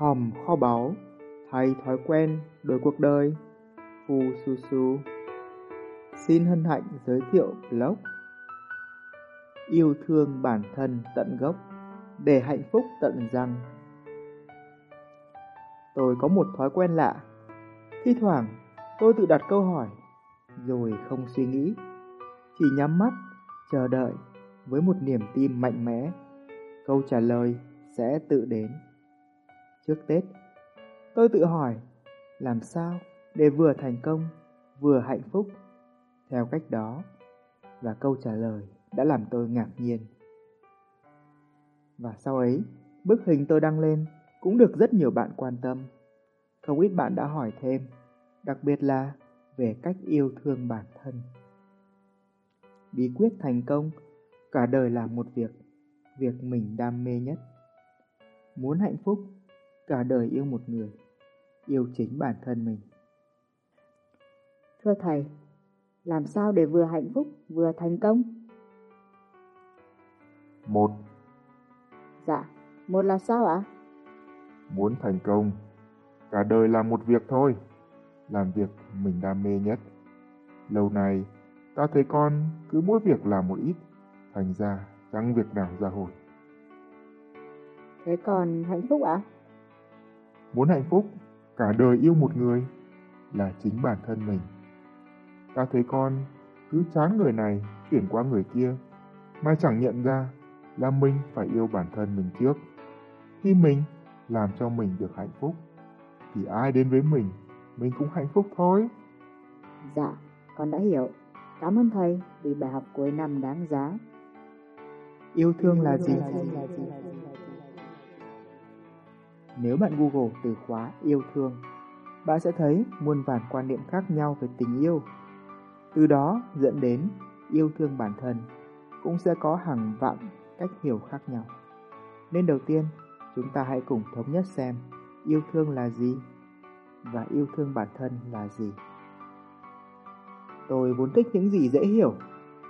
hòm kho báu, thay thói quen, đổi cuộc đời. Phu Su Su Xin hân hạnh giới thiệu blog Yêu thương bản thân tận gốc để hạnh phúc tận răng. Tôi có một thói quen lạ. Thi thoảng tôi tự đặt câu hỏi rồi không suy nghĩ, chỉ nhắm mắt chờ đợi với một niềm tin mạnh mẽ. Câu trả lời sẽ tự đến. Trước Tết, tôi tự hỏi làm sao để vừa thành công vừa hạnh phúc theo cách đó và câu trả lời đã làm tôi ngạc nhiên. Và sau ấy, bức hình tôi đăng lên cũng được rất nhiều bạn quan tâm. Không ít bạn đã hỏi thêm, đặc biệt là về cách yêu thương bản thân. Bí quyết thành công, cả đời làm một việc, việc mình đam mê nhất. Muốn hạnh phúc, cả đời yêu một người, yêu chính bản thân mình. Thưa Thầy, làm sao để vừa hạnh phúc vừa thành công? Một, Dạ, một là sao ạ? muốn thành công, cả đời làm một việc thôi, làm việc mình đam mê nhất. Lâu nay, ta thấy con cứ mỗi việc làm một ít, thành ra chẳng việc nào ra hồi. Thế còn hạnh phúc ạ? Muốn hạnh phúc, cả đời yêu một người là chính bản thân mình. Ta thấy con cứ chán người này chuyển qua người kia, mà chẳng nhận ra là mình phải yêu bản thân mình trước. Khi mình làm cho mình được hạnh phúc, thì ai đến với mình, mình cũng hạnh phúc thôi. Dạ, con đã hiểu. Cảm ơn thầy vì bài học cuối năm đáng giá. Yêu thương là gì? Nếu bạn Google từ khóa yêu thương, bạn sẽ thấy muôn vàn quan niệm khác nhau về tình yêu. Từ đó dẫn đến yêu thương bản thân cũng sẽ có hàng vạn cách hiểu khác nhau. Nên đầu tiên, chúng ta hãy cùng thống nhất xem yêu thương là gì và yêu thương bản thân là gì. Tôi vốn thích những gì dễ hiểu,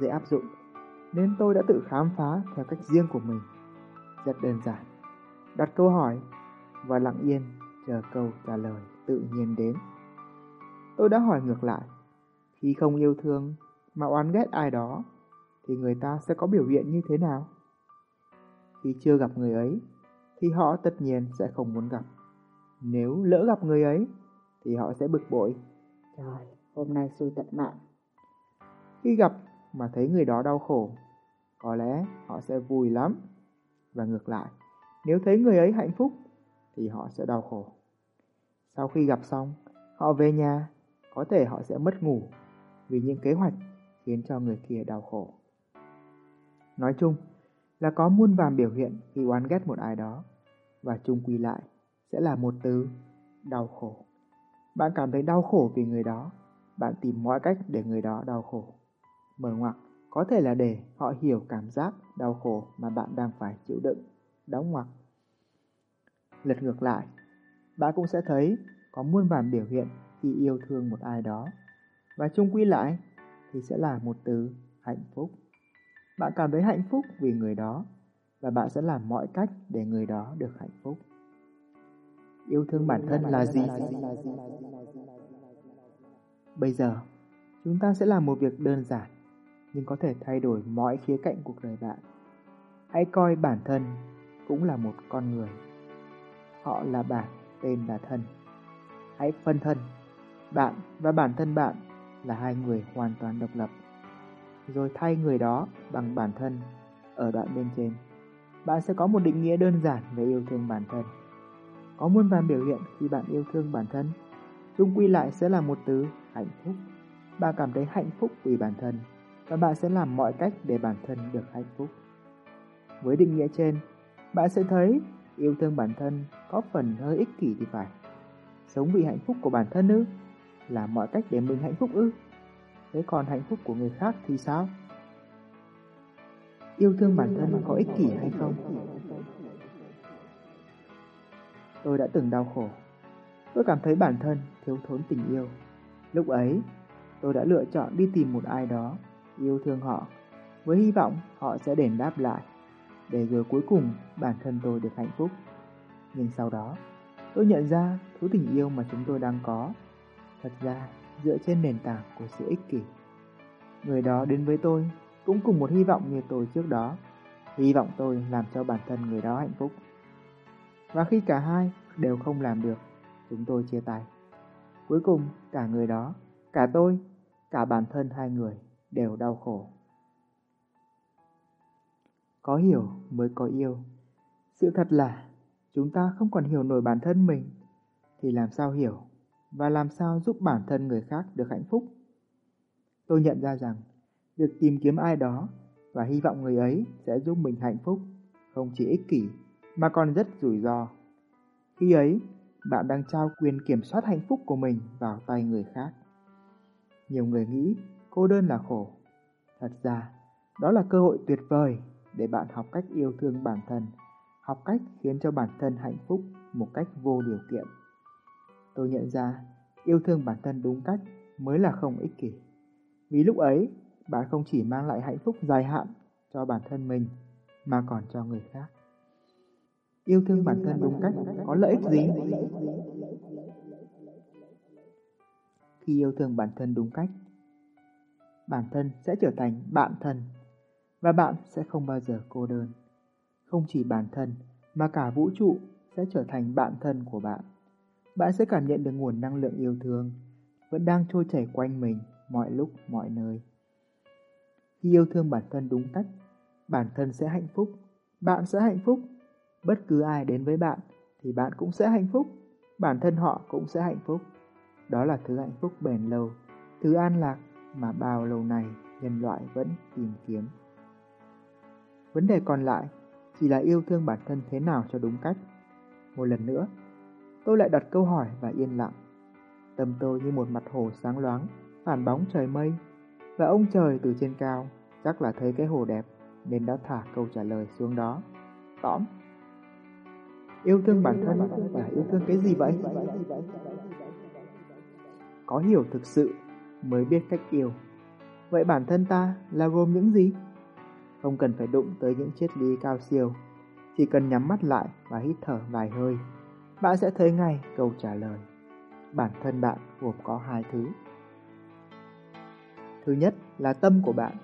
dễ áp dụng, nên tôi đã tự khám phá theo cách riêng của mình. Rất đơn giản. Đặt câu hỏi và lặng yên chờ câu trả lời tự nhiên đến. Tôi đã hỏi ngược lại, khi không yêu thương mà oán ghét ai đó thì người ta sẽ có biểu hiện như thế nào? Khi chưa gặp người ấy thì họ tất nhiên sẽ không muốn gặp. Nếu lỡ gặp người ấy thì họ sẽ bực bội. Trời, hôm nay xui tận mạng. Khi gặp mà thấy người đó đau khổ, có lẽ họ sẽ vui lắm. Và ngược lại, nếu thấy người ấy hạnh phúc thì họ sẽ đau khổ. Sau khi gặp xong, họ về nhà, có thể họ sẽ mất ngủ vì những kế hoạch khiến cho người kia đau khổ. Nói chung là có muôn vàn biểu hiện khi oán ghét một ai đó và chung quy lại sẽ là một từ đau khổ. Bạn cảm thấy đau khổ vì người đó, bạn tìm mọi cách để người đó đau khổ. Mở ngoặc có thể là để họ hiểu cảm giác đau khổ mà bạn đang phải chịu đựng. Đóng ngoặc. Lật ngược lại, bạn cũng sẽ thấy có muôn vàn biểu hiện khi yêu thương một ai đó. Và chung quy lại thì sẽ là một từ hạnh phúc. Bạn cảm thấy hạnh phúc vì người đó và bạn sẽ làm mọi cách để người đó được hạnh phúc. Yêu thương bản thân là gì? Bây giờ, chúng ta sẽ làm một việc đơn giản nhưng có thể thay đổi mọi khía cạnh cuộc đời bạn. Hãy coi bản thân cũng là một con người. Họ là bạn, tên là thân. Hãy phân thân. Bạn và bản thân bạn là hai người hoàn toàn độc lập. Rồi thay người đó bằng bản thân ở đoạn bên trên. Bạn sẽ có một định nghĩa đơn giản về yêu thương bản thân. Có muôn vàn biểu hiện khi bạn yêu thương bản thân. Chung quy lại sẽ là một từ hạnh phúc. Bạn cảm thấy hạnh phúc vì bản thân và bạn sẽ làm mọi cách để bản thân được hạnh phúc. Với định nghĩa trên, bạn sẽ thấy yêu thương bản thân có phần hơi ích kỷ thì phải. Sống vì hạnh phúc của bản thân ư? Làm mọi cách để mình hạnh phúc ư? Thế còn hạnh phúc của người khác thì sao? Yêu thương bản thân có ích kỷ hay không? Tôi đã từng đau khổ. Tôi cảm thấy bản thân thiếu thốn tình yêu. Lúc ấy, tôi đã lựa chọn đi tìm một ai đó, yêu thương họ, với hy vọng họ sẽ đền đáp lại, để rồi cuối cùng bản thân tôi được hạnh phúc. Nhưng sau đó, tôi nhận ra thứ tình yêu mà chúng tôi đang có thật ra dựa trên nền tảng của sự ích kỷ. Người đó đến với tôi cũng cùng một hy vọng như tôi trước đó. Hy vọng tôi làm cho bản thân người đó hạnh phúc. Và khi cả hai đều không làm được, chúng tôi chia tay. Cuối cùng, cả người đó, cả tôi, cả bản thân hai người đều đau khổ. Có hiểu mới có yêu. Sự thật là chúng ta không còn hiểu nổi bản thân mình thì làm sao hiểu và làm sao giúp bản thân người khác được hạnh phúc. Tôi nhận ra rằng việc tìm kiếm ai đó và hy vọng người ấy sẽ giúp mình hạnh phúc không chỉ ích kỷ mà còn rất rủi ro. Khi ấy, bạn đang trao quyền kiểm soát hạnh phúc của mình vào tay người khác. Nhiều người nghĩ cô đơn là khổ. Thật ra, đó là cơ hội tuyệt vời để bạn học cách yêu thương bản thân, học cách khiến cho bản thân hạnh phúc một cách vô điều kiện. Tôi nhận ra, yêu thương bản thân đúng cách mới là không ích kỷ. Vì lúc ấy, bạn không chỉ mang lại hạnh phúc dài hạn cho bản thân mình, mà còn cho người khác. Yêu thương bản thân đúng cách có lợi ích gì? Khi yêu thương bản thân đúng cách, bản thân sẽ trở thành bạn thân và bạn sẽ không bao giờ cô đơn. Không chỉ bản thân mà cả vũ trụ sẽ trở thành bạn thân của bạn. Bạn sẽ cảm nhận được nguồn năng lượng yêu thương vẫn đang trôi chảy quanh mình mọi lúc mọi nơi. Khi yêu thương bản thân đúng cách, bản thân sẽ hạnh phúc, bạn sẽ hạnh phúc. Bất cứ ai đến với bạn thì bạn cũng sẽ hạnh phúc, bản thân họ cũng sẽ hạnh phúc. Đó là thứ hạnh phúc bền lâu, thứ an lạc mà bao lâu nay nhân loại vẫn tìm kiếm. Vấn đề còn lại chỉ là yêu thương bản thân thế nào cho đúng cách. Một lần nữa, tôi lại đặt câu hỏi và yên lặng. Tâm tôi như một mặt hồ sáng loáng, phản bóng trời mây. Và ông trời từ trên cao chắc là thấy cái hồ đẹp nên đã thả câu trả lời xuống đó. Tóm. Yêu thương bản thân và yêu thương cái gì vậy? Có hiểu thực sự mới biết cách yêu. Vậy bản thân ta là gồm những gì? Không cần phải đụng tới những triết lý cao siêu, chỉ cần nhắm mắt lại và hít thở vài hơi, bạn sẽ thấy ngay câu trả lời. Bản thân bạn gồm có hai thứ. Thứ nhất là tâm của bạn.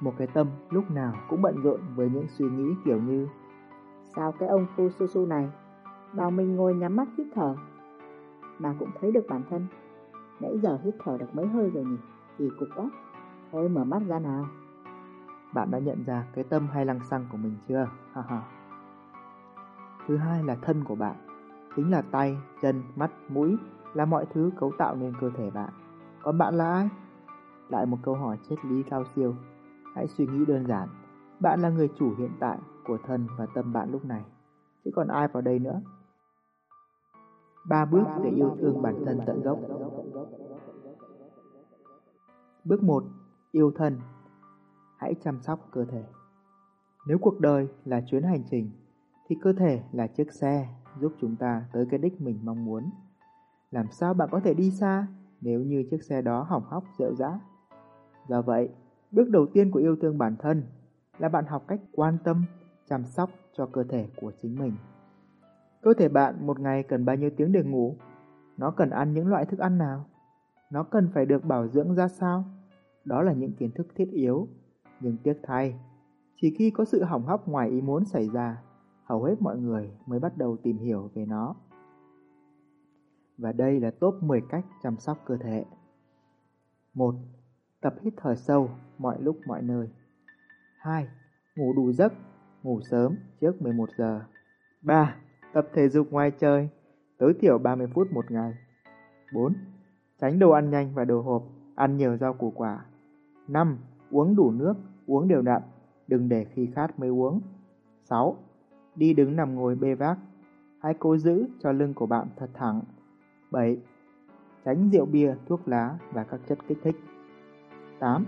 Một cái tâm lúc nào cũng bận rộn với những suy nghĩ kiểu như Sao cái ông Phu Su Su này bảo mình ngồi nhắm mắt hít thở mà cũng thấy được bản thân. Nãy giờ hít thở được mấy hơi rồi nhỉ? Kỳ cục quá. Thôi mở mắt ra nào. Bạn đã nhận ra cái tâm hay lăng xăng của mình chưa? Ha ha. Thứ hai là thân của bạn. Chính là tay, chân, mắt, mũi là mọi thứ cấu tạo nên cơ thể bạn. Còn bạn là ai? Lại một câu hỏi triết lý cao siêu. Hãy suy nghĩ đơn giản. Bạn là người chủ hiện tại của thân và tâm bạn lúc này. Chứ còn ai vào đây nữa? Ba bước để yêu thương bản thân tận gốc. Bước 1. Yêu thân. Hãy chăm sóc cơ thể. Nếu cuộc đời là chuyến hành trình, thì cơ thể là chiếc xe giúp chúng ta tới cái đích mình mong muốn. Làm sao bạn có thể đi xa nếu như chiếc xe đó hỏng hóc rệu rã? Do vậy, bước đầu tiên của yêu thương bản thân là bạn học cách quan tâm, chăm sóc cho cơ thể của chính mình. Cơ thể bạn một ngày cần bao nhiêu tiếng để ngủ? Nó cần ăn những loại thức ăn nào? Nó cần phải được bảo dưỡng ra sao? Đó là những kiến thức thiết yếu. Nhưng tiếc thay, chỉ khi có sự hỏng hóc ngoài ý muốn xảy ra, hầu hết mọi người mới bắt đầu tìm hiểu về nó. Và đây là top 10 cách chăm sóc cơ thể. 1. Tập hít thở sâu mọi lúc mọi nơi. 2. Ngủ đủ giấc, ngủ sớm trước 11 giờ. 3. Tập thể dục ngoài trời, tối thiểu 30 phút một ngày. 4. Tránh đồ ăn nhanh và đồ hộp, ăn nhiều rau củ quả. 5. Uống đủ nước, uống đều đặn, đừng để khi khát mới uống. 6. Đi đứng nằm ngồi bê vác. Hãy cố giữ cho lưng của bạn thật thẳng. 7. Tránh rượu bia, thuốc lá và các chất kích thích. 8.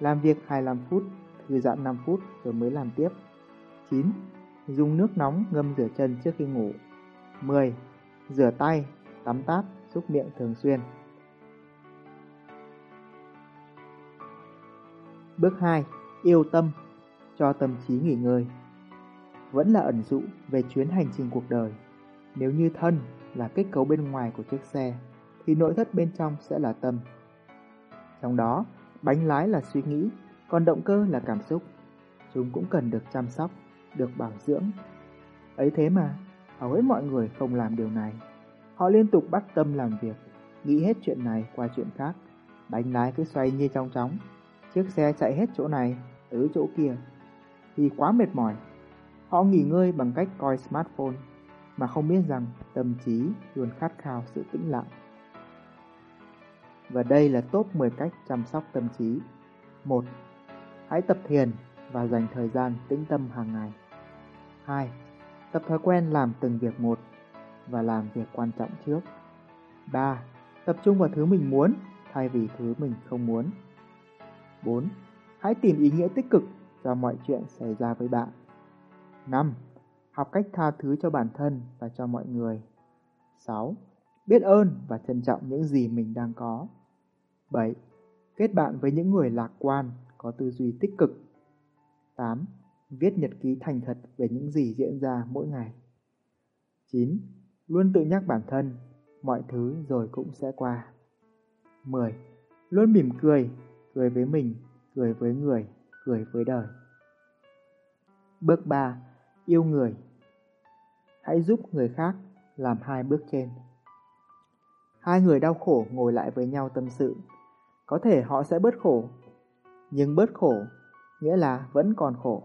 Làm việc 25 phút, thư giãn 5 phút rồi mới làm tiếp. 9. Dùng nước nóng ngâm rửa chân trước khi ngủ. 10. Rửa tay, tắm táp, xúc miệng thường xuyên. Bước 2. Yêu tâm, cho tâm trí nghỉ ngơi. Vẫn là ẩn dụ về chuyến hành trình cuộc đời. Nếu như thân là kết cấu bên ngoài của chiếc xe, thì nội thất bên trong sẽ là tâm. Trong đó, bánh lái là suy nghĩ, còn động cơ là cảm xúc. Chúng cũng cần được chăm sóc, được bảo dưỡng. Ấy thế mà, hầu hết mọi người không làm điều này. Họ liên tục bắt tâm làm việc, nghĩ hết chuyện này qua chuyện khác. Bánh lái cứ xoay như trong chóng, chiếc xe chạy hết chỗ này, tới chỗ kia. Thì quá mệt mỏi. Họ nghỉ ngơi bằng cách coi smartphone, mà không biết rằng tâm trí luôn khát khao sự tĩnh lặng. Và đây là top 10 cách chăm sóc tâm trí. 1. Hãy tập thiền và dành thời gian tĩnh tâm hàng ngày. 2. Tập thói quen làm từng việc một và làm việc quan trọng trước. 3. Tập trung vào thứ mình muốn thay vì thứ mình không muốn. 4. Hãy tìm ý nghĩa tích cực cho mọi chuyện xảy ra với bạn. 5. Học cách tha thứ cho bản thân và cho mọi người. 6. Biết ơn và trân trọng những gì mình đang có. 7. Kết bạn với những người lạc quan, có tư duy tích cực. 8. Viết nhật ký thành thật về những gì diễn ra mỗi ngày. 9. Luôn tự nhắc bản thân, mọi thứ rồi cũng sẽ qua. 10. Luôn mỉm cười, cười với mình, cười với người, cười với đời. Bước 3. Yêu người. Hãy giúp người khác làm hai bước trên. Hai người đau khổ ngồi lại với nhau tâm sự. Có thể họ sẽ bớt khổ, nhưng bớt khổ nghĩa là vẫn còn khổ.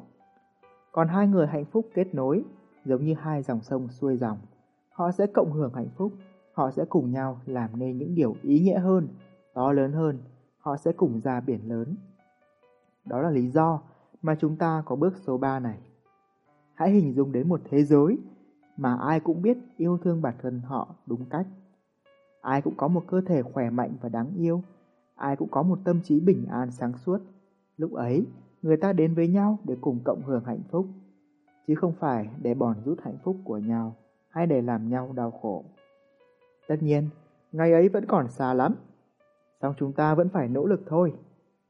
Còn hai người hạnh phúc kết nối, giống như hai dòng sông xuôi dòng. Họ sẽ cộng hưởng hạnh phúc, họ sẽ cùng nhau làm nên những điều ý nghĩa hơn, to lớn hơn, họ sẽ cùng ra biển lớn. Đó là lý do mà chúng ta có bước số 3 này. Hãy hình dung đến một thế giới mà ai cũng biết yêu thương bản thân họ đúng cách. Ai cũng có một cơ thể khỏe mạnh và đáng yêu, ai cũng có một tâm trí bình an sáng suốt. Lúc ấy, người ta đến với nhau để cùng cộng hưởng hạnh phúc, chứ không phải để bòn rút hạnh phúc của nhau hay để làm nhau đau khổ. Tất nhiên, ngày ấy vẫn còn xa lắm, song chúng ta vẫn phải nỗ lực thôi.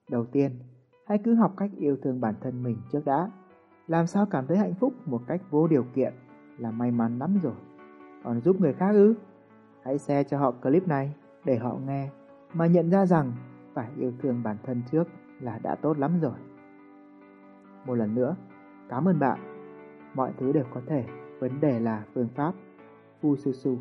Đầu tiên, hãy cứ học cách yêu thương bản thân mình trước đã. Làm sao cảm thấy hạnh phúc một cách vô điều kiện là may mắn lắm rồi. Còn giúp người khác ư? Hãy share cho họ clip này để họ nghe mà nhận ra rằng phải yêu thương bản thân trước là đã tốt lắm rồi. Một lần nữa, cảm ơn bạn. Mọi thứ đều có thể, vấn đề là phương pháp. Fususu. Su